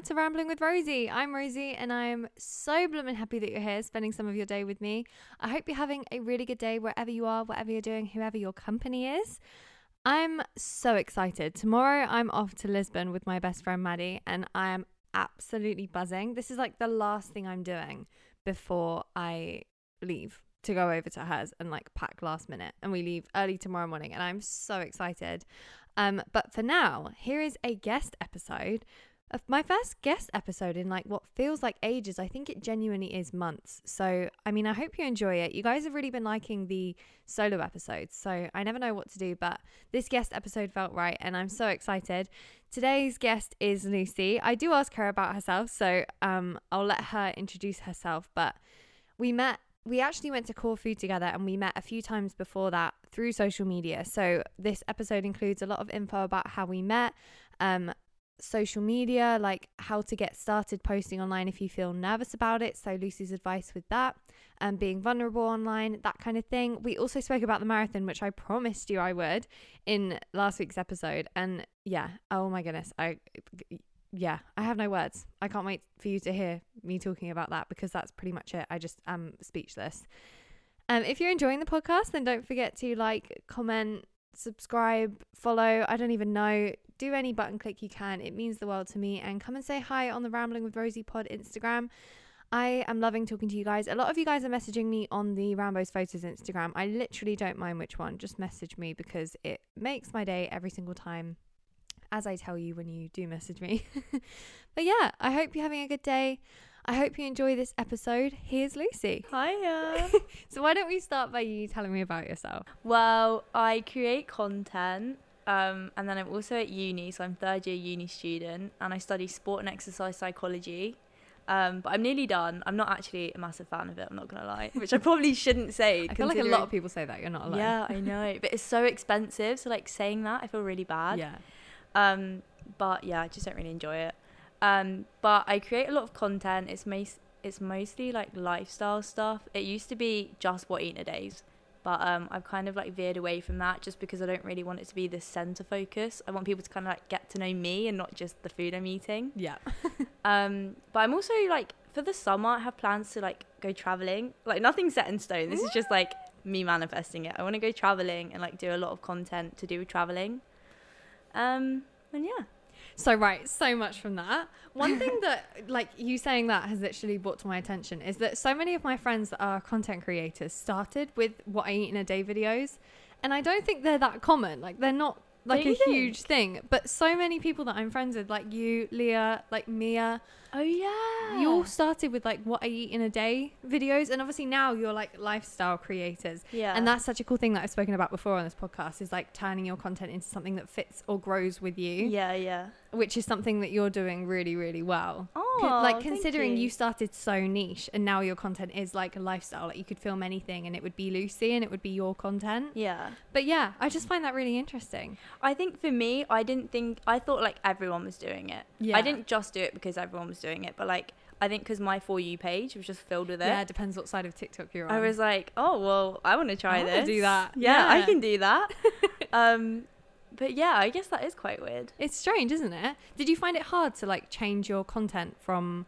back to Rambling with Rosie. I'm Rosie and I'm so blooming happy that you're here spending some of your day with me. I hope you're having a really good day wherever you are, whatever you're doing, whoever your company is. I'm so excited. Tomorrow I'm off to Lisbon with my best friend Maddie and I am absolutely buzzing. This is like the last thing I'm doing before I leave to go over to hers and like pack last minute and we leave early tomorrow morning and I'm so excited. Um but for now, here is a guest episode my first guest episode in like what feels like ages. I think it genuinely is months. So, I mean, I hope you enjoy it. You guys have really been liking the solo episodes. So, I never know what to do, but this guest episode felt right and I'm so excited. Today's guest is Lucy. I do ask her about herself, so um I'll let her introduce herself, but we met we actually went to Core Food together and we met a few times before that through social media. So this episode includes a lot of info about how we met, um, social media, like how to get started posting online if you feel nervous about it. So, Lucy's advice with that and um, being vulnerable online, that kind of thing. We also spoke about the marathon, which I promised you I would in last week's episode. And yeah, oh my goodness, I. Yeah, I have no words. I can't wait for you to hear me talking about that because that's pretty much it. I just am speechless. Um, if you're enjoying the podcast, then don't forget to like, comment, subscribe, follow. I don't even know do any button click you can. It means the world to me. And come and say hi on the Rambling with Rosie Pod Instagram. I am loving talking to you guys. A lot of you guys are messaging me on the Rambo's Photos Instagram. I literally don't mind which one. Just message me because it makes my day every single time, as I tell you when you do message me. but yeah, I hope you're having a good day. I hope you enjoy this episode. Here's Lucy. Hiya. so, why don't we start by you telling me about yourself? Well, I create content um, and then I'm also at uni, so I'm third year uni student, and I study sport and exercise psychology. Um, but I'm nearly done. I'm not actually a massive fan of it. I'm not gonna lie, which I probably shouldn't say. I feel like a lot of people say that. You're not alone. Yeah, I know, but it's so expensive. So like saying that, I feel really bad. Yeah. Um, but yeah, I just don't really enjoy it. Um, but I create a lot of content. It's most it's mostly like lifestyle stuff. It used to be just what eat a days but um, I've kind of like veered away from that just because I don't really want it to be the center focus. I want people to kind of like get to know me and not just the food I'm eating. Yeah. um, but I'm also like for the summer, I have plans to like go traveling. Like nothing's set in stone. This is just like me manifesting it. I want to go traveling and like do a lot of content to do with traveling. Um, and yeah. So right, so much from that. One thing that like you saying that has literally brought to my attention is that so many of my friends that are content creators started with what I eat in a day videos. And I don't think they're that common. Like they're not like a huge thing. But so many people that I'm friends with, like you, Leah, like Mia. Oh yeah. You all started with like what I eat in a day videos, and obviously now you're like lifestyle creators. Yeah. And that's such a cool thing that I've spoken about before on this podcast is like turning your content into something that fits or grows with you. Yeah, yeah. Which is something that you're doing really, really well. Oh, Con- like considering you. you. started so niche and now your content is like a lifestyle. Like you could film anything and it would be Lucy and it would be your content. Yeah. But yeah, I just find that really interesting. I think for me, I didn't think I thought like everyone was doing it. Yeah. I didn't just do it because everyone was doing it, but like I think because my for you page was just filled with it. Yeah, it depends what side of TikTok you're on. I was like, oh well, I want to try I this. Do that. Yeah, yeah, I can do that. um, but yeah, I guess that is quite weird. It's strange, isn't it? Did you find it hard to like change your content from?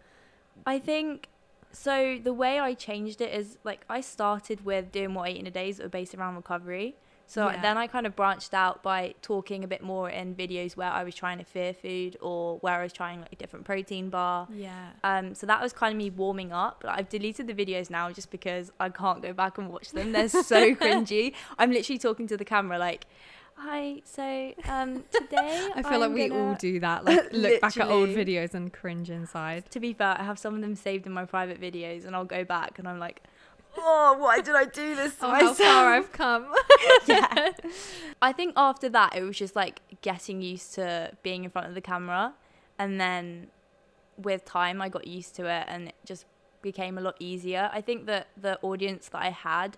I think so. The way I changed it is like I started with doing what I eat in a day that were based around recovery. So yeah. then I kind of branched out by talking a bit more in videos where I was trying a fear food or where I was trying like a different protein bar. Yeah. Um. So that was kind of me warming up. I've deleted the videos now just because I can't go back and watch them. They're so cringy. I'm literally talking to the camera like. Hi, so um, today I feel I'm like we gonna... all do that. Like look back at old videos and cringe inside. To be fair, I have some of them saved in my private videos, and I'll go back and I'm like, oh, why did I do this to oh, myself? How far I've come. yeah. I think after that, it was just like getting used to being in front of the camera. And then with time, I got used to it and it just became a lot easier. I think that the audience that I had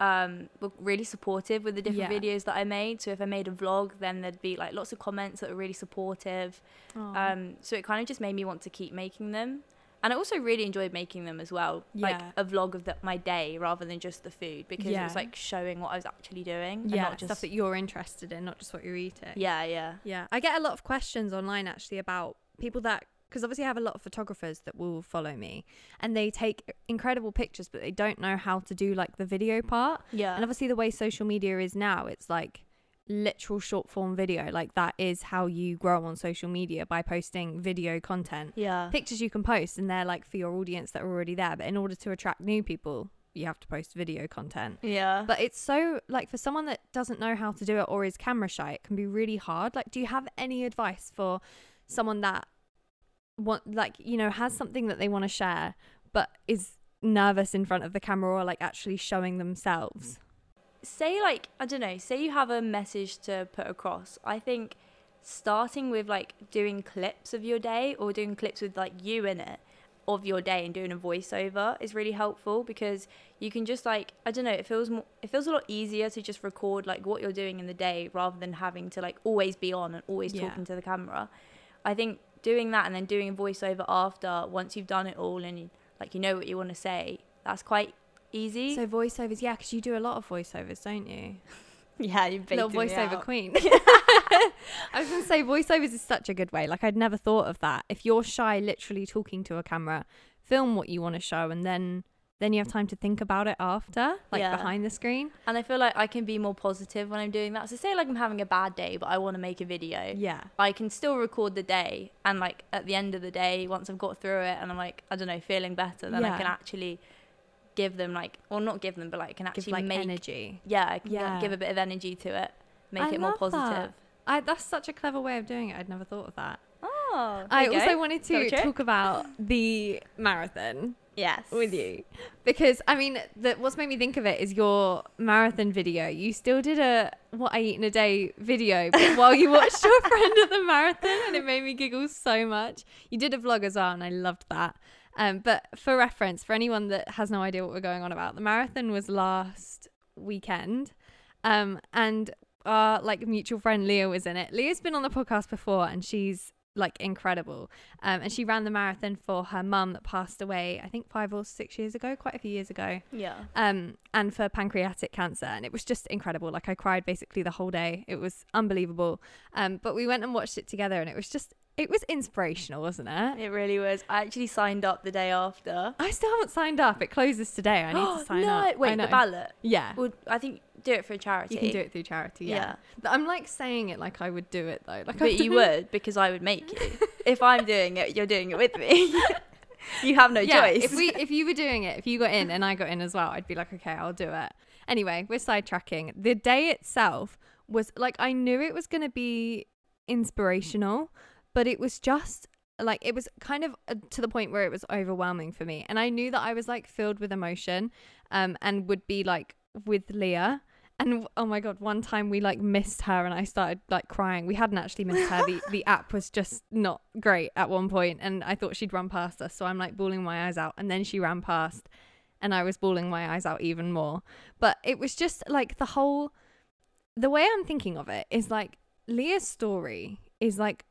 um, were really supportive with the different yeah. videos that I made. So if I made a vlog, then there'd be like lots of comments that were really supportive. Um, so it kind of just made me want to keep making them and I also really enjoyed making them as well, yeah. like a vlog of the, my day rather than just the food because yeah. it was like showing what I was actually doing. Yeah, not just stuff that you're interested in, not just what you're eating. Yeah, yeah, yeah. I get a lot of questions online actually about people that because obviously I have a lot of photographers that will follow me and they take incredible pictures, but they don't know how to do like the video part. Yeah. And obviously, the way social media is now, it's like literal short form video. Like that is how you grow on social media by posting video content. yeah. Pictures you can post, and they're like for your audience that are already there. But in order to attract new people, you have to post video content. Yeah. But it's so like for someone that doesn't know how to do it or is camera shy, it can be really hard. Like, do you have any advice for someone that want like you know has something that they want to share but is nervous in front of the camera or like actually showing themselves? Say like I don't know, say you have a message to put across. I think starting with like doing clips of your day or doing clips with like you in it of your day and doing a voiceover is really helpful because you can just like I don't know, it feels more it feels a lot easier to just record like what you're doing in the day rather than having to like always be on and always Yeah. talking to the camera. I think doing that and then doing a voiceover after once you've done it all and like you know what you want to say, that's quite easy. So voiceovers, yeah, because you do a lot of voiceovers, don't you? yeah, you Little voiceover queen. I was gonna say voiceovers is such a good way. Like I'd never thought of that. If you're shy, literally talking to a camera, film what you want to show, and then then you have time to think about it after, like Yeah. behind the screen. And I feel like I can be more positive when I'm doing that. So say like I'm having a bad day, but I want to make a video. Yeah. I can still record the day, and like at the end of the day, once I've got through it, and I'm like I don't know, feeling better, then Yeah. I can actually give them like, or not give them, but like can Give actually like make energy. yeah, I can Yeah. give a bit of energy to it, make I it more positive. that. I, that's such a clever way of doing it. I'd never thought of that. Oh, I also go. wanted to talk about the marathon yes with you because I mean, the, what's made me think of it is your marathon video. You still did a what I eat in a day video, while you watched your friend at the marathon, and it made me giggle so much. You did a vlog as well, and I loved that. Um, but for reference, for anyone that has no idea what we're going on about, the marathon was last weekend, um, and our like mutual friend Leah was in it. Leah's been on the podcast before, and she's like incredible. Um, and she ran the marathon for her mum that passed away, I think five or six years ago, quite a few years ago. yeah Um, and for pancreatic cancer, and it was just incredible. Like I cried basically the whole day. It was unbelievable. Um, but we went and watched it together, and it was just it was inspirational, wasn't it? it really was. I actually signed up the day after. I still haven't signed up. It closes today. I need to sign no, up. wait, the ballot. Yeah. Well, I think do it for a charity. You can do it through charity. Yeah. Yeah. I'm like saying it like I would do it though. Like But you would because I would make you. if I'm doing it, you're doing it with me. you have no yeah, choice. If we if you were doing it, if you got in and I got in as well, I'd be like, okay, I'll do it. Anyway, we're sidetracking. The day itself was like I knew it was gonna be inspirational, but it was just like it was kind of uh, to the point where it was overwhelming for me, and I knew that I was like filled with emotion, um, and would be like with Leah. And oh my god, one time we like missed her and I started like crying. We hadn't actually missed her. The the app was just not great at one point and I thought she'd run past us. So I'm like bawling my eyes out and then she ran past and I was bawling my eyes out even more. But it was just like the whole the way I'm thinking of it is like Leah's story is like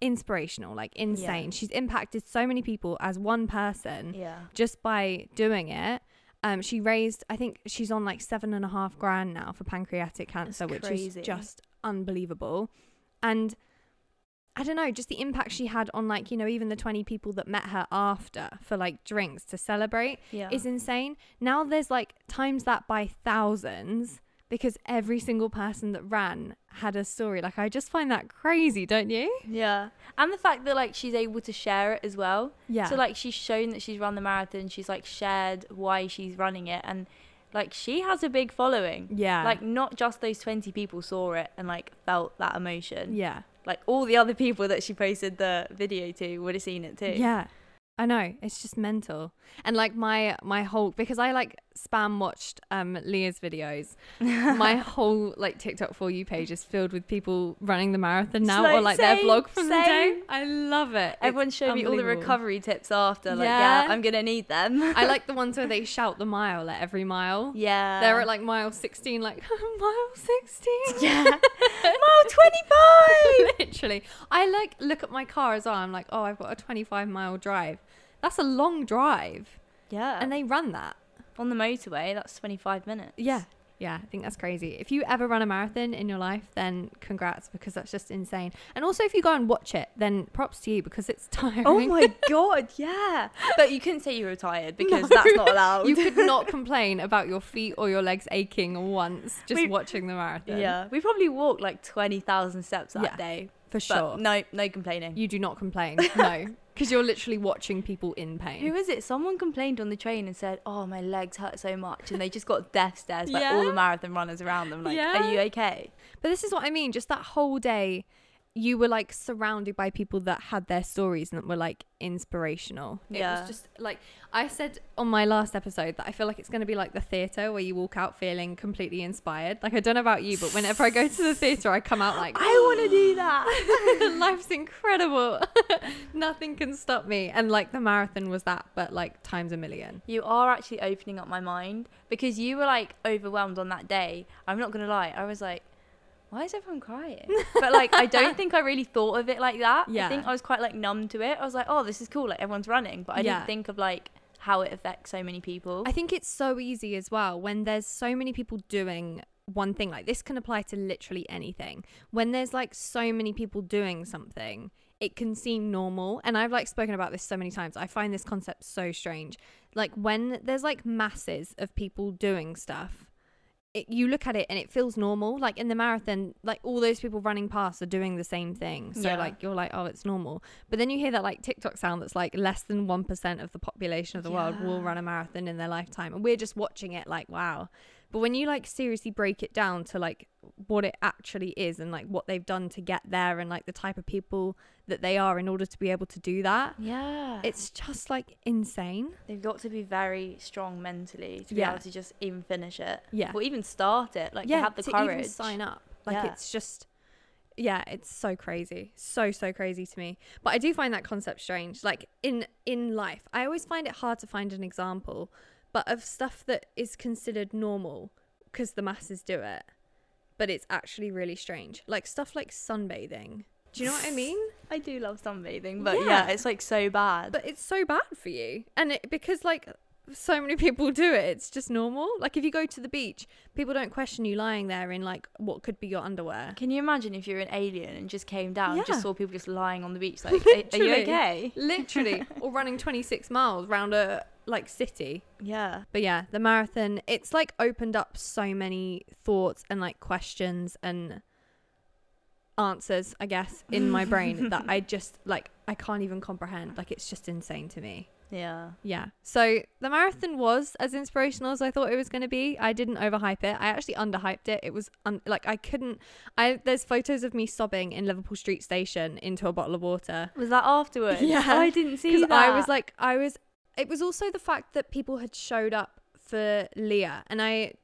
inspirational, like insane. She's impacted so many people as one person yeah. just by doing it. Um, she raised, I think she's on like seven and a half grand now for pancreatic cancer, which is just unbelievable. And I don't know, just the impact she had on like, you know, even the 20 people that met her after for like drinks to celebrate Yeah. is insane. Now there's like times that by thousands because every single person that ran had a story. Like, I just find that crazy, don't you? yeah. And the fact that like she's able to share it as well. Yeah. So like she's shown that she's run the marathon. She's like shared why she's running it, and like she has a big following. yeah. Like not just those twenty people saw it and like felt that emotion. yeah. Like all the other people that she posted the video to would have seen it too. Yeah. I know. It's just mental. And like my my whole because I like spam watched um Leah's videos. my whole like TikTok for you page is filled with people running the marathon now like, or like their same, vlog from the day. I love it. It's Everyone showed me all the recovery tips after. Like, Yeah. yeah, I'm gonna need them. I like the ones where they shout the mile at every mile. yeah. They're at like mile 16 like mile 16. yeah. Mile 25. Literally. I like look at my car as well. I'm like, "Oh, I've got a 25 mile drive." That's a long drive. Yeah. And they run that. on the motorway, that's 25 minutes. Yeah. Yeah, I think that's crazy. If you ever run a marathon in your life, then congrats because that's just insane. And also, if you go and watch it, then props to you because it's tiring. Oh my god, yeah. But you couldn't say you were tired because No. that's not allowed. You could not complain about your feet or your legs aching once just We- watching the marathon. yeah, we probably walked like twenty thousand steps that Yeah, day. For But sure. no, no complaining. You do not complain. No, because you're literally watching people in pain. Who is it? Someone complained on the train and said, "Oh, my legs hurt so much," and they just got death stares by all the marathon runners around them. Like, Yeah. are you okay? But this is what I mean. Just that whole day, you were like surrounded by people that had their stories and that were like inspirational. Yeah. It was just like I said on my last episode that I feel like it's going to be like the theatre where you walk out feeling completely inspired. Like I don't know about you, but whenever I go to the theatre, I come out like I want to do that. life's incredible. Nothing can stop me. And like the marathon was that, but like times a million. You are actually opening up my mind because you were like overwhelmed on that day. I'm not gonna lie, I was like, why is everyone crying? But like, I don't think I really thought of it like that. Yeah. I think I was quite like numb to it. I was like, oh, this is cool, like everyone's running, but I Yeah. didn't think of like how it affects so many people. I think it's so easy as well when there's so many people doing one thing. Like this can apply to literally anything. When there's like so many people doing something, it can seem normal. And I've like spoken about this so many times. I find this concept so strange. Like when there's like masses of people doing stuff, it, you look at it and it feels normal. Like in the marathon, like all those people running past are doing the same thing. So Yeah. like you're like, oh, it's normal. But then you hear that like TikTok sound that's like less than one percent of the population of the world will run a marathon in their lifetime, and we're just watching it like, wow. But when you like seriously break it down to like what it actually is and like what they've done to get there and like the type of people that they are in order to be able to do that, yeah, it's just like insane. they've got to be very strong mentally to be Yeah. able to just even finish it, Yeah. or even start it. Like, yeah, to have the to courage. even sign up. Like Yeah. it's just yeah, it's so crazy. So so crazy to me. But I do find that concept strange. Like in in life, I always find it hard to find an example, but of stuff that is considered normal because the masses do it, but it's actually really strange. Like stuff like sunbathing. Do you know what I mean? I do love sunbathing, but Yeah. yeah, it's like so bad. But it's so bad for you. And it because like so many people do it, it's just normal. Like if you go to the beach, people don't question you lying there in like what could be your underwear. Can you imagine if you're an alien and just came down and Yeah. just saw people just lying on the beach like, "Are- are, you Literally. okay? literally or running 26 miles round a like city Yeah. but yeah the marathon it's like opened up so many thoughts and like questions and answers i guess in my brain that i just like i can't even comprehend like it's just insane to me Yeah. yeah so the marathon was as inspirational as i thought it was going to be i didn't overhype it i actually underhyped it it was un- like i couldn't i there's photos of me sobbing in liverpool street station into a bottle of water Was that afterwards? Yeah. Oh, I didn't see that. I was like, I was. It was also the fact that people had showed up for Leah, and I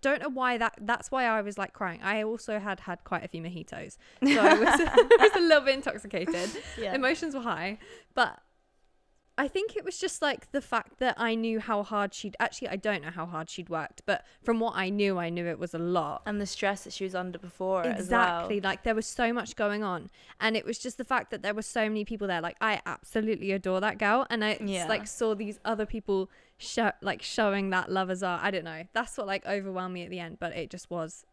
don't know why that. That's why I was like crying. I also had had quite a few mojitos, so I was, I was a little bit intoxicated. yeah. Emotions were high, but I think it was just like the fact that I knew how hard she'd. Actually, I don't know how hard she'd worked, but from what I knew, I knew it was a lot. and the stress that she was under before Exactly. as well. Like there was so much going on. And it was just the fact that there were so many people there. Like I absolutely adore that girl. And I Yeah. like saw these other people show like showing that love as well. I don't know. That's what like overwhelmed me at the end, but it just was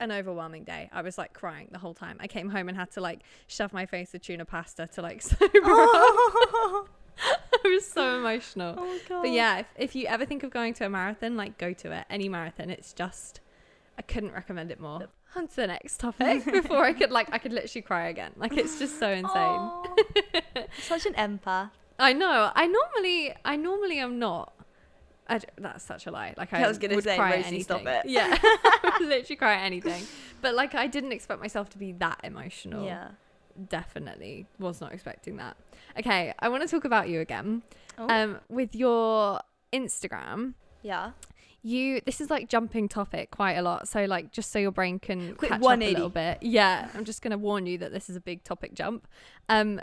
an overwhelming day. I was like crying the whole time. I came home and had to like shove my face with tuna pasta to like sober up. I was so emotional. Oh god. But yeah, if, if you ever think of going to a marathon, like go to it. Any marathon. It's just I couldn't recommend it more. On to the next topic before I could like I could literally cry again. Like it's just so insane. Such an empath. I know. I normally I normally am not. I that's such a lie. Like I, I was gonna would say, cry Rosie, stop anything. it. Yeah, I would literally cry at anything. But like I didn't expect myself to be that emotional. Yeah. Definitely was not expecting that. Okay, I want to talk about you again. Oh. Um, with your Instagram, Yeah. you this is like jumping topic quite a lot. So like just so your brain can Quick catch up a little bit. Yeah, I'm just gonna warn you that this is a big topic jump. Um,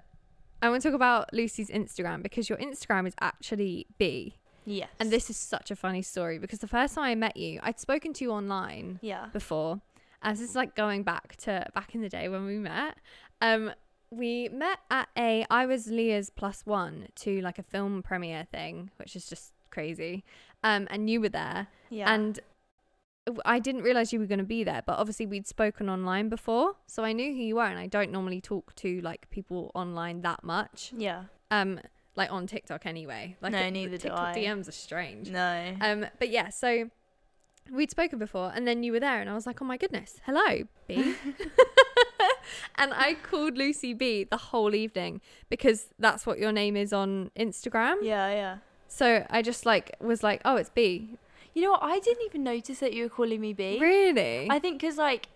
I want to talk about Lucy's Instagram because your Instagram is actually Bea. Yes. And this is such a funny story because the first time I met you, I'd spoken to you online Yeah. before. As this is like going back to back in the day when we met. Um, we met at a I was Leah's plus one to like a film premiere thing, which is just crazy. Um, and you were there, Yeah. and I didn't realize you were going to be there, but obviously we'd spoken online before, so I knew who you were, and I don't normally talk to like people online that much. Yeah. Um, like on TikTok anyway. Like No, it- neither do TikTok I. DMs are strange. No. Um, but yeah, so we'd spoken before, and then you were there, and I was like, oh my goodness, hello, Bea. and I called Lucy Bea the whole evening because that's what your name is on Instagram. yeah, yeah. So I just like was like, oh, it's Bea. You know what? I didn't even notice that you were calling me Bea. Really? I think because like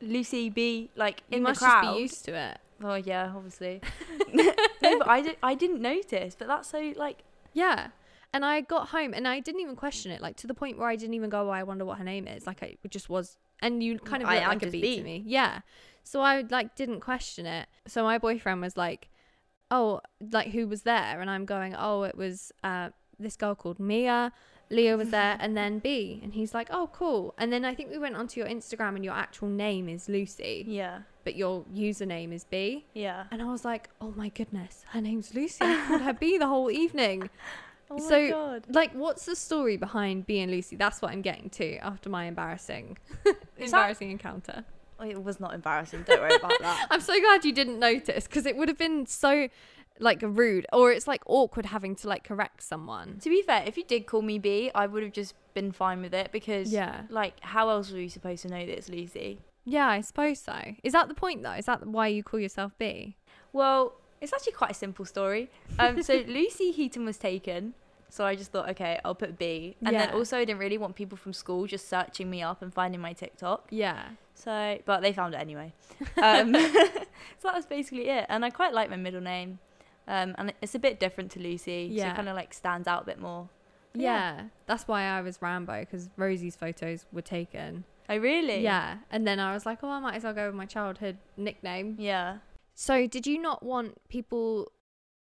Lucy Bea, like you in must the crowd. just be used to it. Oh yeah, obviously. no, but I, di- I didn't notice. But that's so like Yeah. And I got home and I didn't even question it, like to the point where I didn't even go, oh, I wonder what her name is. Like I just was, and you kind of I like a just Bea, Bea. to me. Yeah. So I like didn't question it. So my boyfriend was like, oh, like who was there? And I'm going, oh, it was uh, this girl called Mia. Leo was there, and then Bea. And he's like, oh, cool. And then I think we went onto your Instagram, and your actual name is Lucy, yeah, but your username is Bea. yeah. And I was like, oh my goodness, her name's Lucy. I called her Bea the whole evening. Oh my So- god. Like, what's the story behind Bea and Lucy? That's what I'm getting to after my embarrassing, embarrassing encounter. Oh, It was not embarrassing. Don't worry about that. I'm so glad you didn't notice because it would have been so like rude, or it's like awkward having to like correct someone. To be fair, if you did call me Bea, I would have just been fine with it because Yeah, like how else were you supposed to know that it's Lucy? yeah, I suppose so. Is that the point though? Is that why you call yourself Bea? Well, it's actually quite a simple story. Um, so Lucy Heaton was taken. So I just thought, okay, I'll put Bea. And then also I didn't really want people from school just searching me up and finding my TikTok. Yeah, So, but they found it anyway. Um, so that was basically it. And I quite like my middle name. Um, and it's a bit different to Lucy. So Yeah. it kind of like stands out a bit more. But yeah. That's why I was Rambo because Rosie's photos were taken. Oh, really? Yeah, and then I was like, oh, I might as well go with my childhood nickname. Yeah. So, did you not want people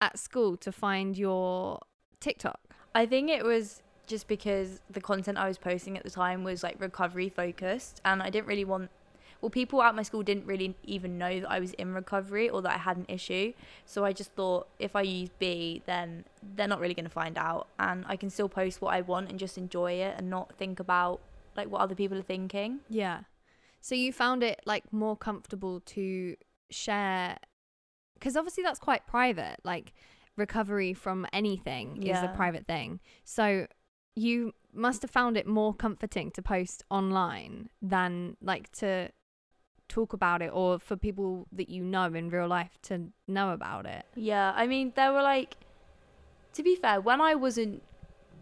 at school to find your TikTok? I think it was just because the content I was posting at the time was like recovery focused, and I didn't really want. Well, people at my school didn't really even know that I was in recovery or that I had an issue. So I just thought if I use Bea, then they're not really going to find out, and I can still post what I want and just enjoy it and not think about like what other people are thinking. Yeah. So you found it like more comfortable to share because obviously that's quite private. Like recovery from anything is a private thing. So you must have found it more comforting to post online than like to talk about it or for people that you know in real life to know about it. Yeah, I mean, there were like, to be fair, when I wasn't,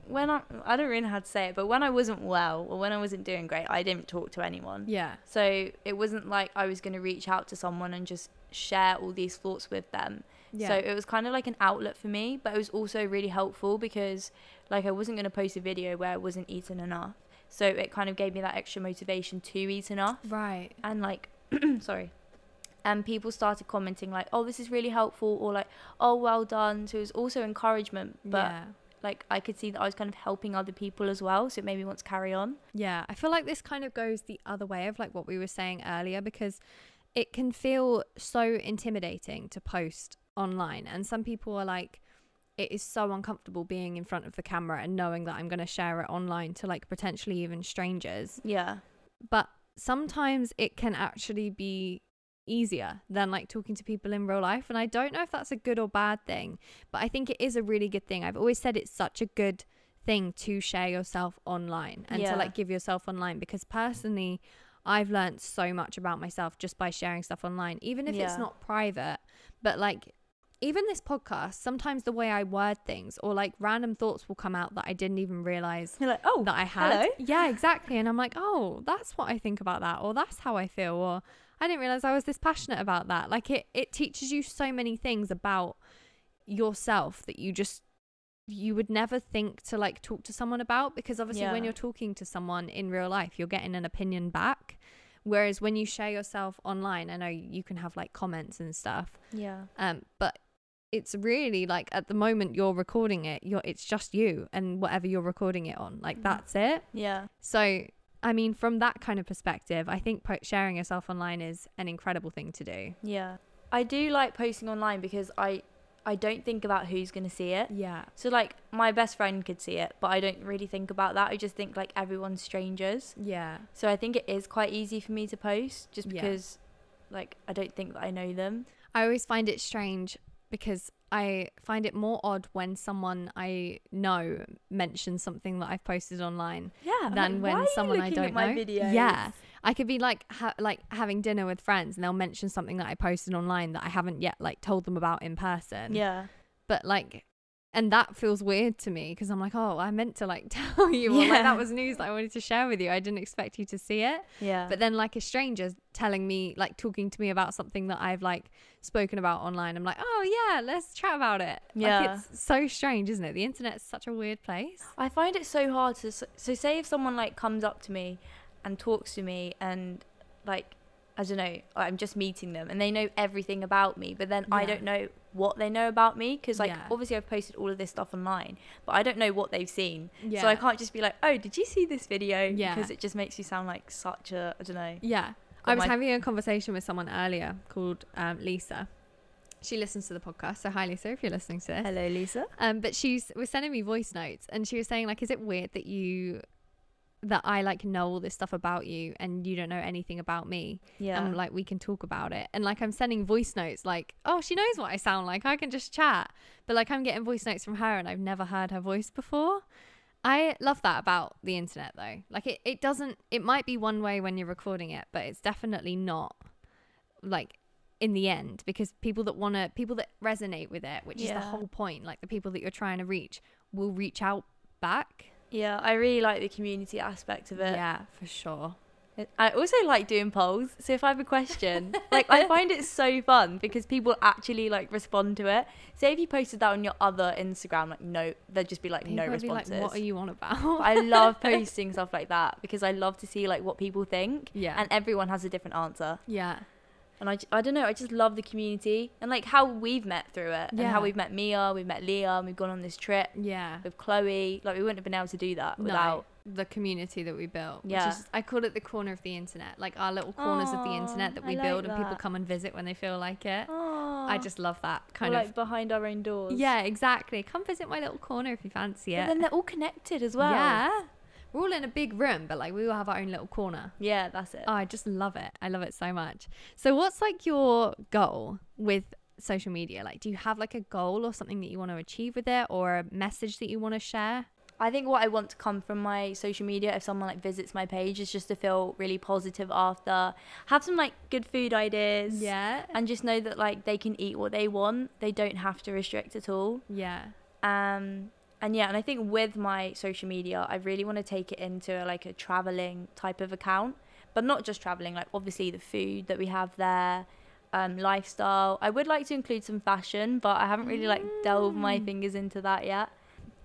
when I, I don't really know how to say it, but when I wasn't well or when I wasn't doing great, I didn't talk to anyone. Yeah. So it wasn't like I was going to reach out to someone and just share all these thoughts with them. Yeah. So it was kind of like an outlet for me, but it was also really helpful because like I wasn't going to post a video where I wasn't eating enough. So it kind of gave me that extra motivation to eat enough right. and like sorry and people started commenting like oh this is really helpful or like oh well done so it was also encouragement but yeah. like i could see that i was kind of helping other people as well so it made me want to carry on Yeah, I feel like this kind of goes the other way of like what we were saying earlier because it can feel so intimidating to post online. And some people are like, it is so uncomfortable being in front of the camera and knowing that I'm going to share it online to like potentially even strangers. yeah But sometimes it can actually be easier than like talking to people in real life. And I don't know if that's a good or bad thing, but I think it is a really good thing. I've always said it's such a good thing to share yourself online and Yeah. to like give yourself online because personally I've learned so much about myself just by sharing stuff online even if it's not private but like even this podcast sometimes the way I word things or like random thoughts will come out that I didn't even realize you're like oh that I had. hello. Yeah, exactly. And I'm like, oh, that's what I think about that, or that's how I feel, or I didn't realize I was this passionate about that. Like it, it teaches you so many things about yourself that you just you would never think to like talk to someone about because obviously when you're talking to someone in real life, you're getting an opinion back. Whereas when you share yourself online, I know you can have like comments and stuff, yeah um, but it's really like at the moment you're recording it, you're it's just you and whatever you're recording it on, like Mhm. that's it. yeah So, I mean, from that kind of perspective, I think po- sharing yourself online is an incredible thing to do. yeah i do like posting online because i I don't think about who's gonna see it. Yeah. So like my best friend could see it, but I don't really think about that. I just think like everyone's strangers. Yeah. So I think it is quite easy for me to post just Yeah. because like I don't think that I know them. I always find it strange because I find it more odd when someone I know mentions something that I've posted online Yeah. than when someone I don't know. Yeah. I could be like ha- like having dinner with friends and they'll mention something that I posted online that I haven't yet like told them about in person. Yeah. But like and that feels weird to me because I'm like, oh, I meant to like tell you, or like that was news that I wanted to share with you. I didn't expect you to see it. Yeah. But then like a stranger telling me, like talking to me about something that I've like spoken about online, I'm like, oh yeah, let's chat about it. Yeah. Like it's so strange, isn't it? The internet's such a weird place. I find it so hard to so say if someone like comes up to me and talks to me and like I don't know I'm just meeting them and they know everything about me but then I don't know what they know about me because like Yeah. obviously I've posted all of this stuff online but I don't know what they've seen Yeah. so I can't just be like oh did you see this video Yeah. because it just makes you sound like such a I don't know Yeah. I was my- having a conversation with someone earlier called um, Lisa. She listens to the podcast, so hi Lisa, if you're listening to this. hello Lisa Um, but she's was sending me voice notes, and she was saying like, "Is it weird that you, that I like know all this stuff about you, and you don't know anything about me, um, yeah and like we can talk about it?" And like I'm sending voice notes, like, "Oh, she knows what I sound like. I can just chat." But like I'm getting voice notes from her, and I've never heard her voice before. I love that about the internet though. Like it, it doesn't it might be one way when you're recording it, but it's definitely not like in the end because people that want to people that resonate with it, which is the whole point, like the people that you're trying to reach will reach out back. Yeah I really like the community aspect of it Yeah, for sure. I also like doing polls. So if I have a question, like I find it so fun because people actually like respond to it. Say if you posted that on your other Instagram, like no, there'd just be like People no would be responses. like, "What are you on about?" I love posting stuff like that because I love to see like what people think, yeah, and everyone has a different answer. yeah, And I, I don't know, I just love the community and like how we've met through it, and how we've met Mia, we've met Leah, and we've gone on this trip yeah. with Chloe. Like we wouldn't have been able to do that without. no, the community that we built. Yeah. which is, I call it the corner of the internet, like our little corners of the internet that we like build and people come and visit when they feel like it. Aww. I just love that kind like of. behind our own doors. Yeah, exactly. Come visit my little corner if you fancy it. then they're all connected as well. Yeah. We're all in a big room, but like we all have our own little corner. Yeah, that's it. Oh, I just love it. I love it so much. So, what's like your goal with social media? Like, do you have like a goal or something that you want to achieve with it or a message that you want to share? I think what I want to come from my social media, if someone like visits my page, is just to feel really positive after, have some like good food ideas, Yeah. and just know that like they can eat what they want. They don't have to restrict at all. Yeah. Um, and yeah, and I think with my social media, I really want to take it into like a traveling type of account, but not just traveling. Like obviously the food that we have there, um, lifestyle. I would like to include some fashion, but I haven't really like delved my Mm. fingers into that yet.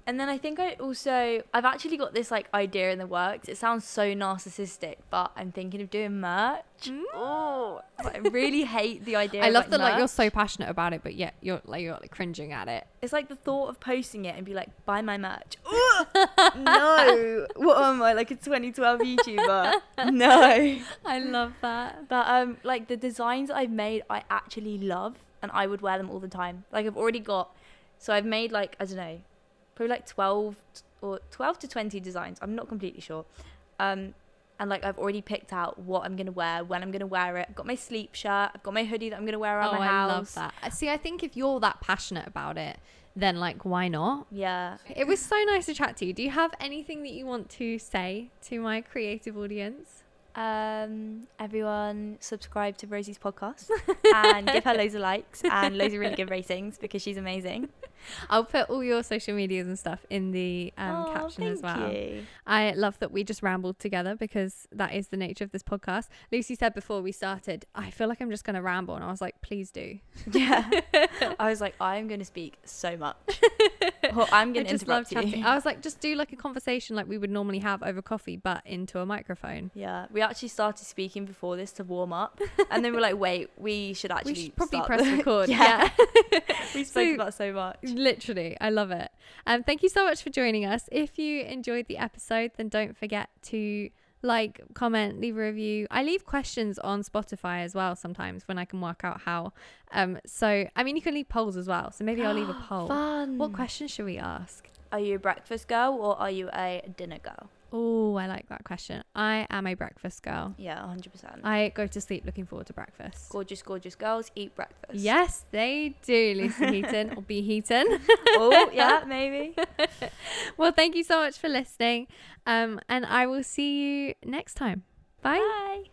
And then I think I also I've actually got this like idea in the works. It sounds so narcissistic, but I'm thinking of doing merch. Oh, I really hate the idea. I love that like you're so passionate about it, but yet you're like you're like cringing at it. It's like the thought of posting it and be like, buy my merch. no. What am I, like a 2012 YouTuber? no. I love that. But um, like the designs I've made, I actually love, and I would wear them all the time. Like I've already got, so I've made like I don't know, probably like 12 or 12 to 20 designs. I'm not completely sure. Um, and like I've already picked out what I'm gonna wear, when I'm gonna wear it. I've got my sleep shirt. I've got my hoodie that I'm gonna wear around oh, my I love that. Uh, See, I think if you're that passionate about it, then like why not? Yeah. It was so nice to chat to you. Do you have anything that you want to say to my creative audience? Um, everyone subscribe to Rosie's podcast and give her loads of likes and loads of really good ratings because she's amazing. I'll put all your social medias and stuff in the um, Aw, caption as well. you. I love that we just rambled together because that is the nature of this podcast. Lucy said before we started, I feel like I'm just going to ramble. And I was like, please do. Yeah. I was like, I'm going to speak so much. Or I'm going to just love interrupt chatting. you. I was like, just do like a conversation like we would normally have over coffee, but into a microphone. Yeah, we actually started speaking before this to warm up, and then we're like, "Wait, we should actually we should probably press the- record. yeah, yeah. we spoke So- about so much. Literally, I love it. Um, thank you so much for joining us. If you enjoyed the episode, then don't forget to like, comment, leave a review. I leave questions on Spotify as well sometimes when I can work out how. Um, so I mean, you can leave polls as well. So maybe I'll leave a poll. Fun. What question should we ask? Are you a breakfast girl or are you a dinner girl? Oh, I like that question. I am a breakfast girl. Yeah, 100%. I go to sleep looking forward to breakfast. gorgeous, gorgeous girls eat breakfast. Yes, they do, Lucy Heaton or Bea Heaton. oh, yeah, maybe. well, thank you so much for listening. Um, and I will see you next time. Bye. Bye.